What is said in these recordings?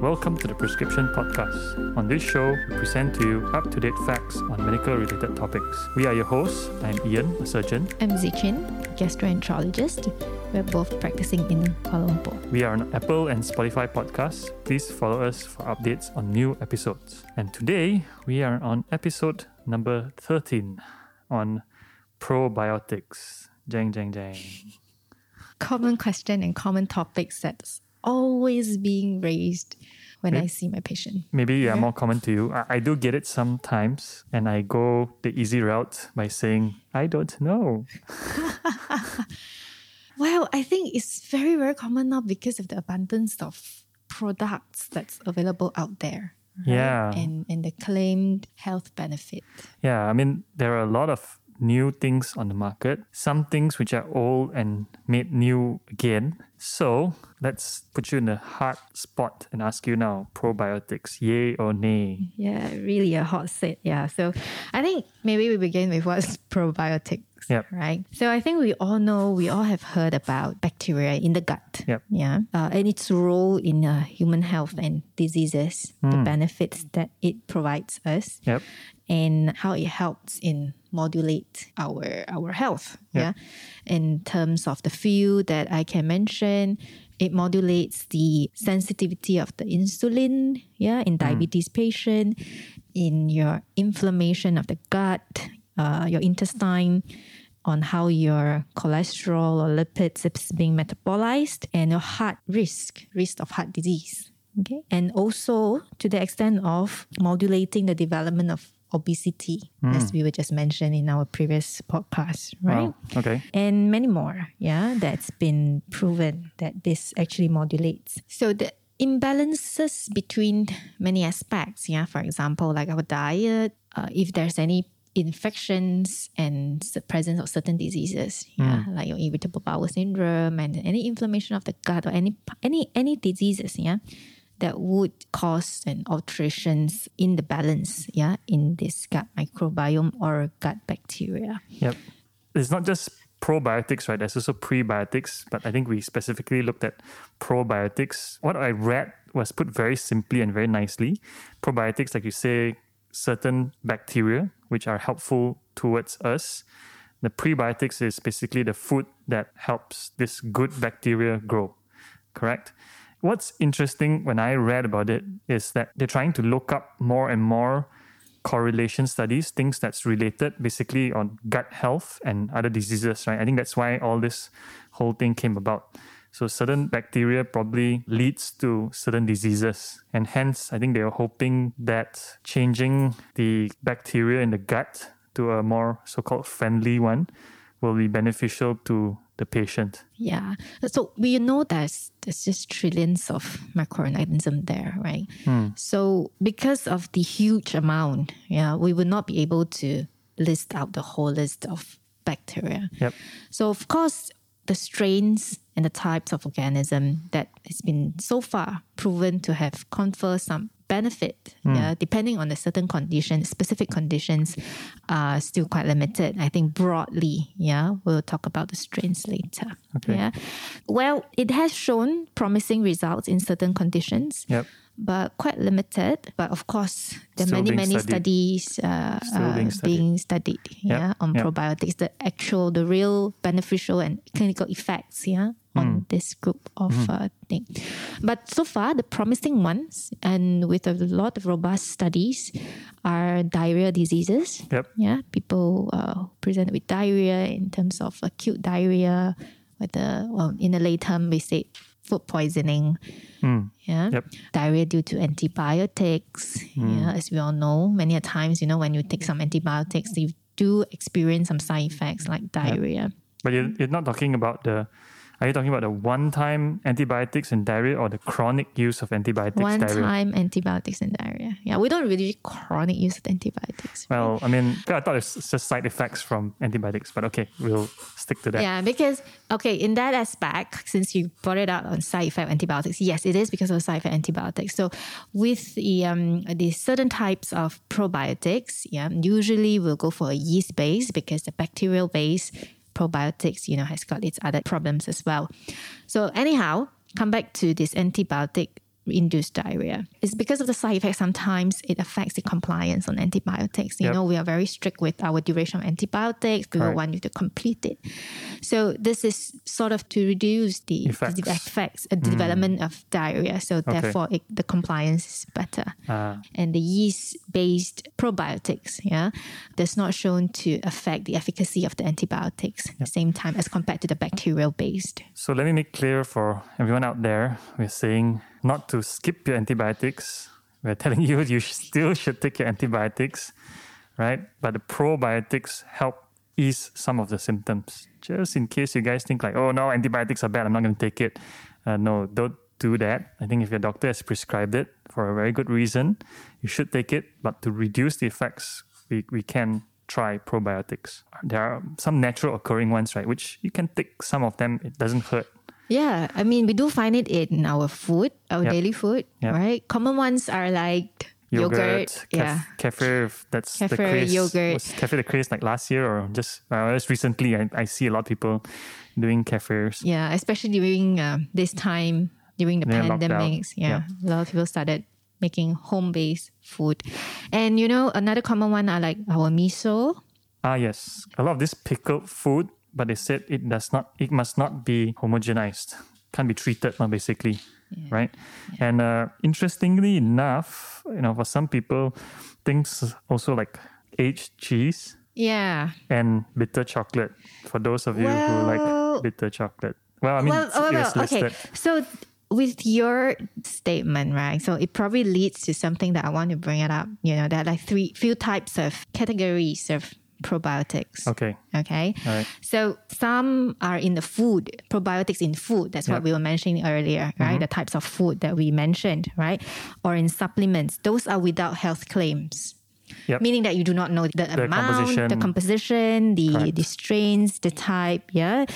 Welcome to the Prescription Podcast. On this show, we present to you up to date facts on medical related topics. We are your hosts. I'm Ian, a surgeon. I'm Zichin, gastroenterologist. We're both practicing in Kuala Lumpur. We are on Apple and Spotify podcasts. Please follow us for updates on new episodes. And today, we are on episode number 13 on probiotics. Jang, jang, jang. Common question and common topics that's always being raised when I see my patient. Maybe yeah, more common to you. I, I do get it sometimes, and I go the easy route by saying, I don't know. Well, I think it's very, very common now because of the abundance of products that's available out there. right? Yeah. And, and the claimed health benefit. Yeah, I mean, there are a lot of new things on the market, some things which are old and made new again. So let's put you in a hard spot and ask you now probiotics, yay or nay? Yeah, really a hot set. Yeah. So I think maybe we begin with what's probiotics. Yep. Right. So I think we all know, we all have heard about bacteria in the gut. Yep. Yeah. Uh, and its role in uh, human health and diseases, the benefits that it provides us, Yep. And how it helps in modulate our our health. Yeah. Yeah. In terms of the few that I can mention, it modulates the sensitivity of the insulin, yeah, in diabetes patient, in your inflammation of the gut, uh, your intestine, on how your cholesterol or lipids is being metabolized, and your heart risk, risk of heart disease. Okay. And also to the extent of modulating the development of obesity, as we were just mentioned in our previous podcast, right? Wow. Okay. and many more. Yeah, that's been proven that this actually modulates. So the imbalances between many aspects. Yeah, for example, like our diet, uh, if there's any infections and the presence of certain diseases, yeah, like your irritable bowel syndrome and any inflammation of the gut or any any any diseases, yeah, that would cause an alterations in the balance, yeah, in this gut microbiome or gut bacteria. Yep. It's not just probiotics, right? There's also prebiotics, but I think we specifically looked at probiotics. What I read was put very simply and very nicely. Probiotics, like you say, certain bacteria which are helpful towards us. The prebiotics is basically the food that helps this good bacteria grow, correct? What's interesting when I read about it is that they're trying to look up more and more correlation studies, things that's related basically on gut health and other diseases, right? I think that's why all this whole thing came about. So certain bacteria probably leads to certain diseases. And hence I think they are hoping that changing the bacteria in the gut to a more so-called friendly one will be beneficial to the patient. Yeah. So we know there's there's just trillions of microorganisms there, right? Hmm. So because of the huge amount, yeah, we will not be able to list out the whole list of bacteria. Yep. So of course, the strains and the types of organism that has been so far proven to have confer some benefit, hmm. yeah, depending on the certain conditions, specific conditions are still quite limited. I think broadly, yeah, we'll talk about the strains later. Okay. Yeah. Well, it has shown promising results in certain conditions. Yep. But quite limited. But of course, there are many, many studied. studies uh, uh, being studied. being studied yeah, on yep. probiotics, the actual, the real beneficial and clinical effects, yeah, Hmm. on this group of uh, thing. But so far, the promising ones, and with a lot of robust studies, are diarrhea diseases. Yep. Yeah, people uh, present with diarrhea in terms of acute diarrhea, whether well, in the late term we say food poisoning. Hmm. Yeah. Yep. Diarrhea due to antibiotics. Hmm. Yeah, as we all know, many a times, you know, when you take some antibiotics, you do experience some side effects like diarrhea. But you're, you're not talking about the. Are you talking about the one-time antibiotics and diarrhea, or the chronic use of antibiotics diarrhea? One diarrhea? time antibiotics and diarrhea. Yeah, we don't really chronic use of antibiotics. Well, I mean, I thought it's just side effects from antibiotics, but okay, we'll stick to that. Yeah, because okay, in that aspect, since you brought it out on side effect antibiotics, yes, it is because of side effect antibiotics. So with the um the certain types of probiotics, yeah, usually we'll go for a yeast base because the bacterial base probiotics, you know, has got its other problems as well. So anyhow, come back to this antibiotic induce diarrhea. It's because of the side effects. Sometimes it affects the compliance on antibiotics. You Yep. know, we are very strict with our duration of antibiotics. Right. want you to complete it. So this is sort of to reduce the Effects. the effects, uh, the development of diarrhea. So therefore, it, the compliance is better. Ah. And the yeast-based probiotics, yeah, does not shown to affect the efficacy of the antibiotics at the same time as compared to the bacterial-based. So let me make clear for everyone out there, we're saying not to skip your antibiotics. We're telling you you still should take your antibiotics, right? But the probiotics help ease some of the symptoms. Just in case you guys think like, oh no, antibiotics are bad, I'm not going to take it. Uh, no, don't do that. I think if your doctor has prescribed it for a very good reason, you should take it. But to reduce the effects, we, we can try probiotics. There are some natural occurring ones, right? Which you can take some of them. It doesn't hurt. Yeah, I mean, we do find it in our food, our Yep. daily food, Yep. right? Common ones are like yogurt, kef- yeah, kefir. That's the Kefir, craze. yogurt. Was kefir the craze like last year or just uh, just recently? I, I see a lot of people doing kefirs. yeah, especially during uh, this time during the Yeah, pandemics. Yeah, a lot of people started making home-based food, and you know, another common one are like our miso. Ah, yes. A lot of this pickled food, but they said it does not. It must not be homogenized. Can't be treated, now basically, right? And uh, interestingly enough, you know, for some people, things also like aged cheese Yeah. and bitter chocolate. For those of you who like bitter chocolate, well, I mean, well, it's- it well, okay. So with your statement, right? So it probably leads to something that I want to bring it up. You know, there are like three few types of categories of probiotics. Okay, Okay. all right. So some are in the food, probiotics in food. That's what we were mentioning earlier, right? Mm-hmm. The types of food that we mentioned, right? Or in supplements. Those are without health claims. Yep. Meaning that you do not know the, amount, composition. the composition, the Correct. the strains, the type, yeah,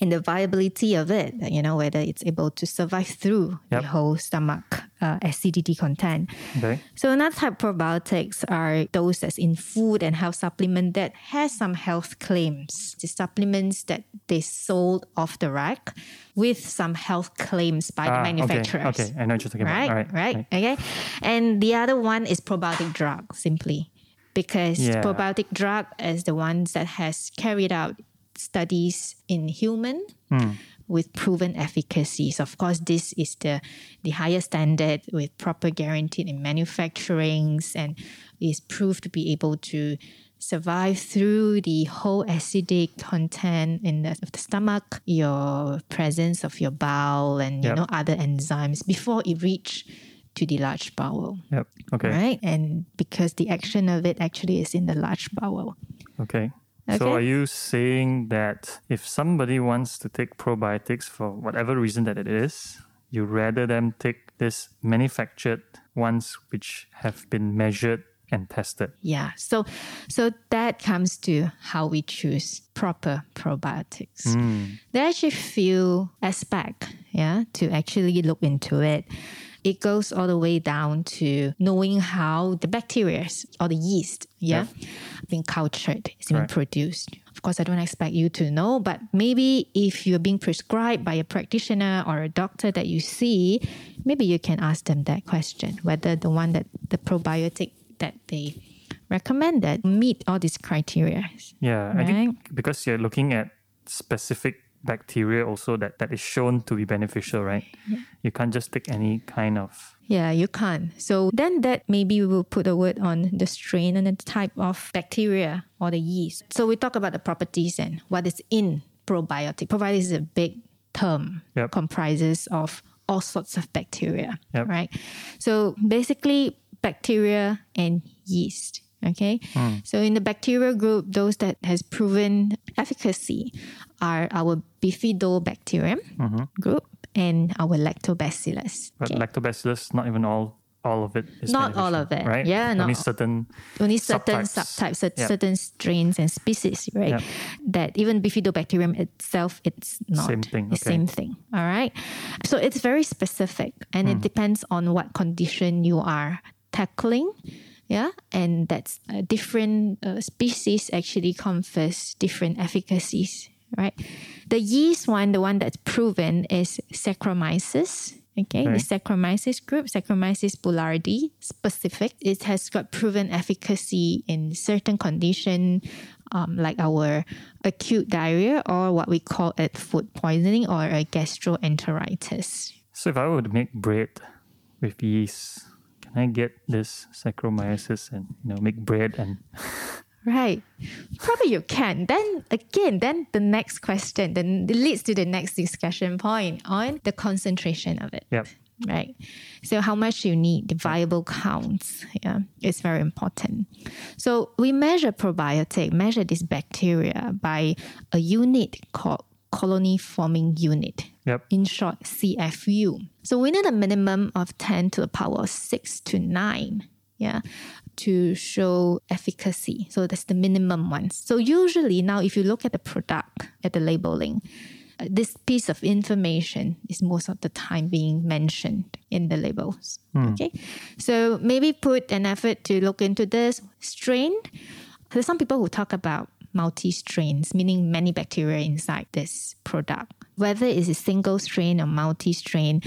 and the viability of it. You know whether it's able to survive through Yep. the whole stomach uh, acidity content. Okay. So another type of probiotics are those that's in food and health supplement that has some health claims. The supplements that they sold off the rack with some health claims by the Ah, okay, manufacturers. Okay, I know what you're talking Right, about. All right, right, okay. And the other one is probiotic drug, simply because Yeah. probiotic drug is the ones that has carried out studies in human Hmm. with proven efficacies. Of course, this is the the highest standard with proper guaranteed in manufacturings and is proved to be able to survive through the whole acidic content in the, of the stomach, your presence of your bowel and you know other enzymes before it reach to the large bowel. Yep. Okay. Right? And because the action of it actually is in the large bowel. Okay. So are you saying that if somebody wants to take probiotics for whatever reason that it is, you rather them take this manufactured ones which have been measured and tested? Yeah. So so that comes to how we choose proper probiotics. Hmm. There are actually few aspects, yeah, to actually look into it. It goes all the way down to knowing how the bacteria or the yeast, yeah, being cultured, is being Right. produced. Of course, I don't expect you to know, but maybe if you're being prescribed by a practitioner or a doctor that you see, maybe you can ask them that question whether the one that the probiotic that they recommended meet all these criteria. Yeah, I think because you're looking at specific bacteria also that, that is shown to be beneficial, right? You can't just take any kind of Yeah, you can't. So then that maybe we will put a word on the strain and the type of bacteria or the yeast. So we talk about the properties and what is in probiotic. Probiotic is a big term, Yep. comprises of all sorts of bacteria, Yep. right? So basically bacteria and yeast. Okay, hmm. so in the bacterial group, those that has proven efficacy are our bifidobacterium group and our lactobacillus. but Okay. lactobacillus, not even all all of it is Not all of it. right? Yeah, only not- certain only certain subtypes. subtypes, Yep. certain strains and species, right? Yep. That even bifidobacterium itself, it's not Same thing, The okay. same thing. All right. So it's very specific, and Hmm. it depends on what condition you are tackling. Yeah, and that's uh, different uh, species actually confers different efficacies, right? The yeast one, the one that's proven is Saccharomyces. Okay, the Right. Saccharomyces group, Saccharomyces boulardii specific. It has got proven efficacy in certain condition, um, like our acute diarrhea or what we call it food poisoning or a gastroenteritis. So if I were to make bread with yeast, can I get this Saccharomyces and you know make bread and Right. Probably you can. Then again, then the next question then it leads to the next discussion point on the concentration of it. yep. Right. So how much you need, the viable counts, yeah, is very important. So we measure probiotic, measure this bacteria by a unit called colony forming unit. Yep. In short, CFU. So we need a minimum of 10 to the power of 6 to 9. Yeah. To show efficacy. So that's the minimum ones. So usually now if you look at the product at the labeling, uh, this piece of information is most of the time being mentioned in the labels. Okay. So maybe put an effort to look into this strain. There's some people who talk about multi strains, meaning many bacteria inside this product. Whether it's a single strain or multi strain,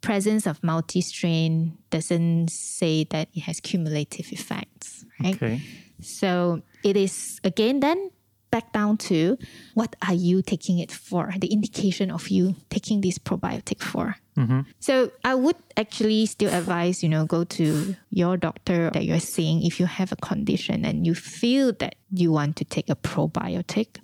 presence of multi strain doesn't say that it has cumulative effects, right? Okay. So it is again then back down to what are you taking it for? The indication of you taking this probiotic for. Mm-hmm. So I would actually still advise, you know, go to your doctor that you're seeing if you have a condition and you feel that you want to take a probiotic.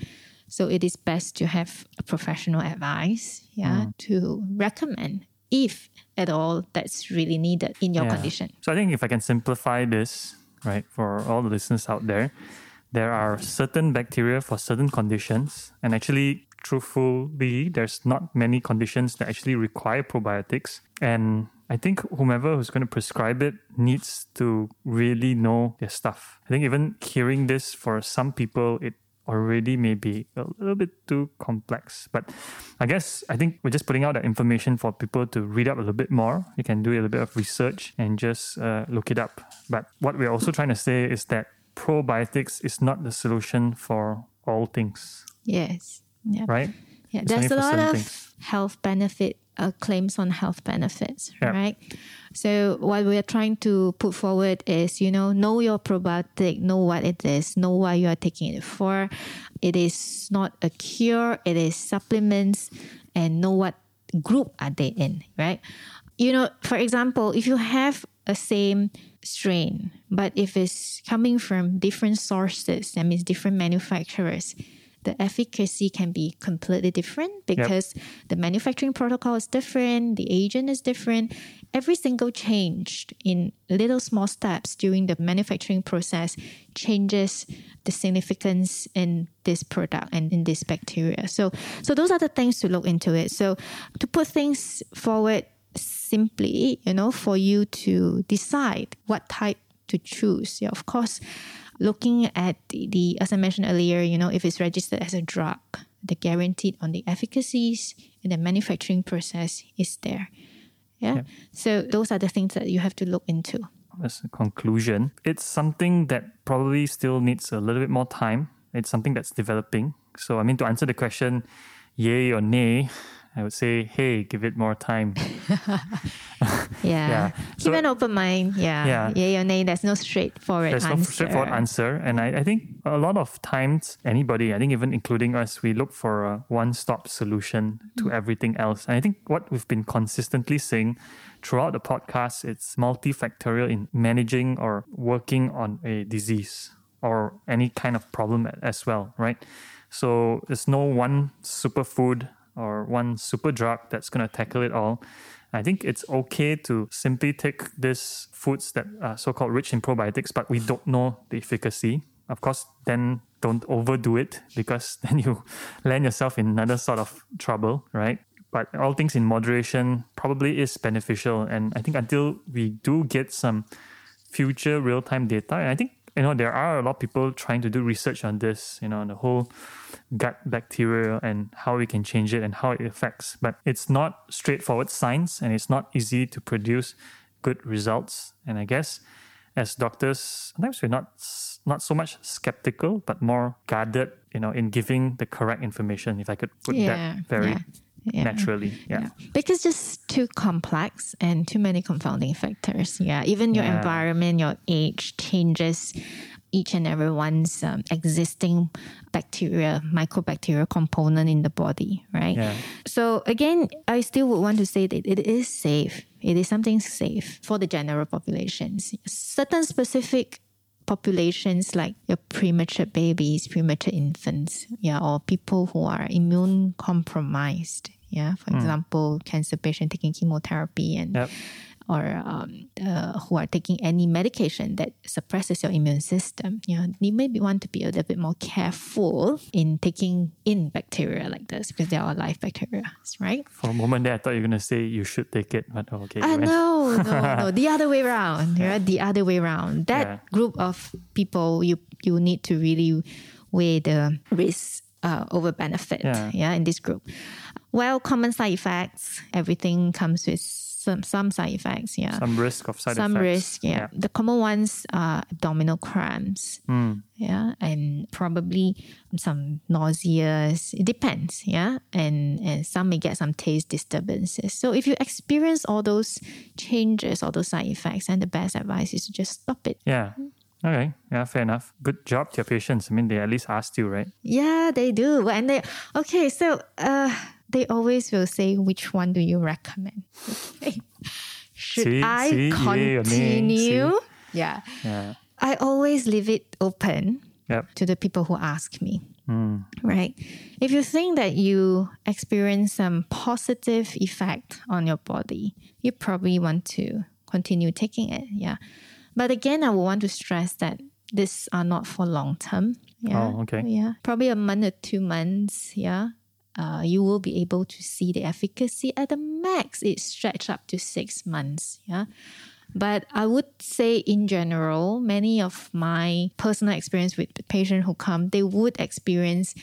So it is best to have a professional advice, yeah, mm. to recommend if at all that's really needed in your Yeah. condition. So I think if I can simplify this, right, for all the listeners out there, there are certain bacteria for certain conditions, and actually, truthfully, there's not many conditions that actually require probiotics. And I think whomever who's going to prescribe it needs to really know their stuff. I think even hearing this for some people, it already may be a little bit too complex. But I guess I think we're just putting out that information for people to read up a little bit more. You can do a little bit of research and just uh, look it up. But what we're also trying to say is that probiotics is not the solution for all things, Yes. Yeah. right? Yeah, there's a lot of things. health benefit uh, claims on health benefits, Yeah. right? So what we are trying to put forward is, you know, know your probiotic, know what it is, know why you are taking it for. It is not a cure; it is supplements, and know what group are they in, right? You know, for example, if you have a same strain, but if it's coming from different sources, that means different manufacturers, the efficacy can be completely different because the manufacturing protocol is different, the agent is different. Every single change in little small steps during the manufacturing process changes the significance in this product and in this bacteria. So, so those are the things to look into it. So, to put things forward simply, you know, for you to decide what type to choose. Yeah, of course, looking at the, the as I mentioned earlier, you know, if it's registered as a drug, the guaranteed on the efficacies and the manufacturing process is there. Yeah. So those are the things that you have to look into. as a conclusion, it's something that probably still needs a little bit more time. It's something that's developing. So, I mean, to answer the question, yay or nay, I would say, hey, give it more time. Yeah. Yeah. Keep So- an open mind. Yeah. Yeah. Yeah or nay. There's no straightforward There's answer. no straightforward answer. And I, I think a lot of times, anybody, I think even including us, we look for a one stop solution to mm. everything else. And I think what we've been consistently saying throughout the podcast, it's multifactorial in managing or working on a disease or any kind of problem as well, right? So there's no one superfood or one super drug that's going to tackle it all. I think it's okay to simply take these foods that are so called rich in probiotics, but we don't know the efficacy. Of course, then don't overdo it because then you land yourself in another sort of trouble, right? But all things in moderation probably is beneficial. And I think until we do get some future real time data, and I think you know there are a lot of people trying to do research on this, you know, on the whole gut bacteria and how we can change it and how it affects. But it's not straightforward science and it's not easy to produce good results. And I guess as doctors, sometimes we're not not so much skeptical, but more guarded, you know, in giving the correct information. If I could put Yeah. that very yeah. Yeah. naturally. Yeah. Yeah. Because just too complex and too many confounding factors. Yeah. Even your Yeah. environment, your age changes each and everyone's um, existing bacteria, mycobacterial component in the body, right? Yeah. So again, I still would want to say that it is safe. It is something safe for the general populations. Certain specific populations like your premature babies, premature infants, yeah, or people who are immune compromised, yeah, for hmm. example, cancer patient taking chemotherapy and Yep. Or um, uh, who are taking any medication that suppresses your immune system, you know, you maybe want to be a little bit more careful in taking in bacteria like this because they are live bacteria, right? For a moment there, I thought you were gonna say you should take it, but okay. You no, no, no. The other way around, right? The other way around. That Yeah. group of people, you you need to really weigh the risks uh, over benefit. Yeah. in this group. Well, common side effects. Everything comes with some some side effects. Yeah, Some risk of side some effects. Some risk. Yeah. the common ones are abdominal cramps. Mm. Yeah, and probably some nauseas. It depends. Yeah, and and some may get some taste disturbances. So if you experience all those changes, all those side effects, then the best advice is to just stop it. Yeah. Okay. Yeah, fair enough. Good job to your patients. I mean, they at least asked you, right? Yeah, they do. And they okay. So uh, they always will say, which one do you recommend? Okay. Should See, I see, yay or nay, continue? Yeah. Yeah. I always leave it open Yep. to the people who ask me. Mm. Right. If you think that you experience some positive effect on your body, you probably want to continue taking it. Yeah. But again, I would want to stress that these are not for long term. Yeah. Oh, okay. Yeah. Probably a month or two months. Yeah. Uh, you will be able to see the efficacy at the max. It stretched up to six months. Yeah. But I would say, in general, many of my personal experience with the patient who come, they would experience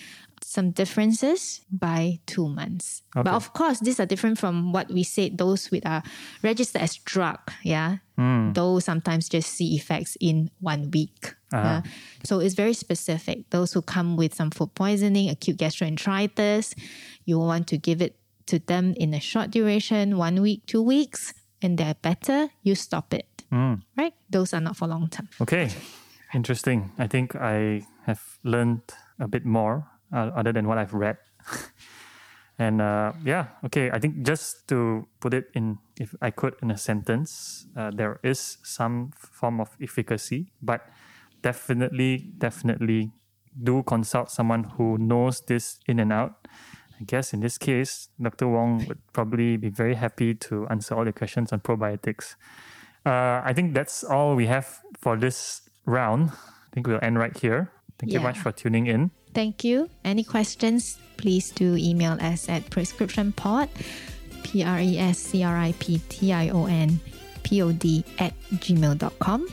some differences by two months. But of course, these are different from what we said. Those with are registered as drug, yeah. Hmm. Those sometimes just see effects in one week. Uh-huh. Yeah? So it's very specific. Those who come with some food poisoning, acute gastroenteritis, you want to give it to them in a short duration, one week, two weeks, and they're better, you stop it. Hmm. Right? Those are not for long term. Okay. Interesting. I think I have learned a bit more uh, other than what I've read. and uh, yeah, okay. I think just to put it in, if I could, in a sentence, uh, there is some form of efficacy, but definitely, definitely do consult someone who knows this in and out. I guess in this case, Dr. Wong would probably be very happy to answer all the questions on probiotics. Uh, I think that's all we have for this round. I think we'll end right here. Thank you much for tuning in. Thank you. Any questions, please do email us at prescriptionpod, P R E S C R I P T I O N P O D at gmail.com.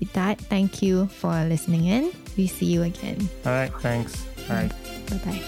With that, thank you for listening in. We see you again. All right, thanks. Bye. Bye bye.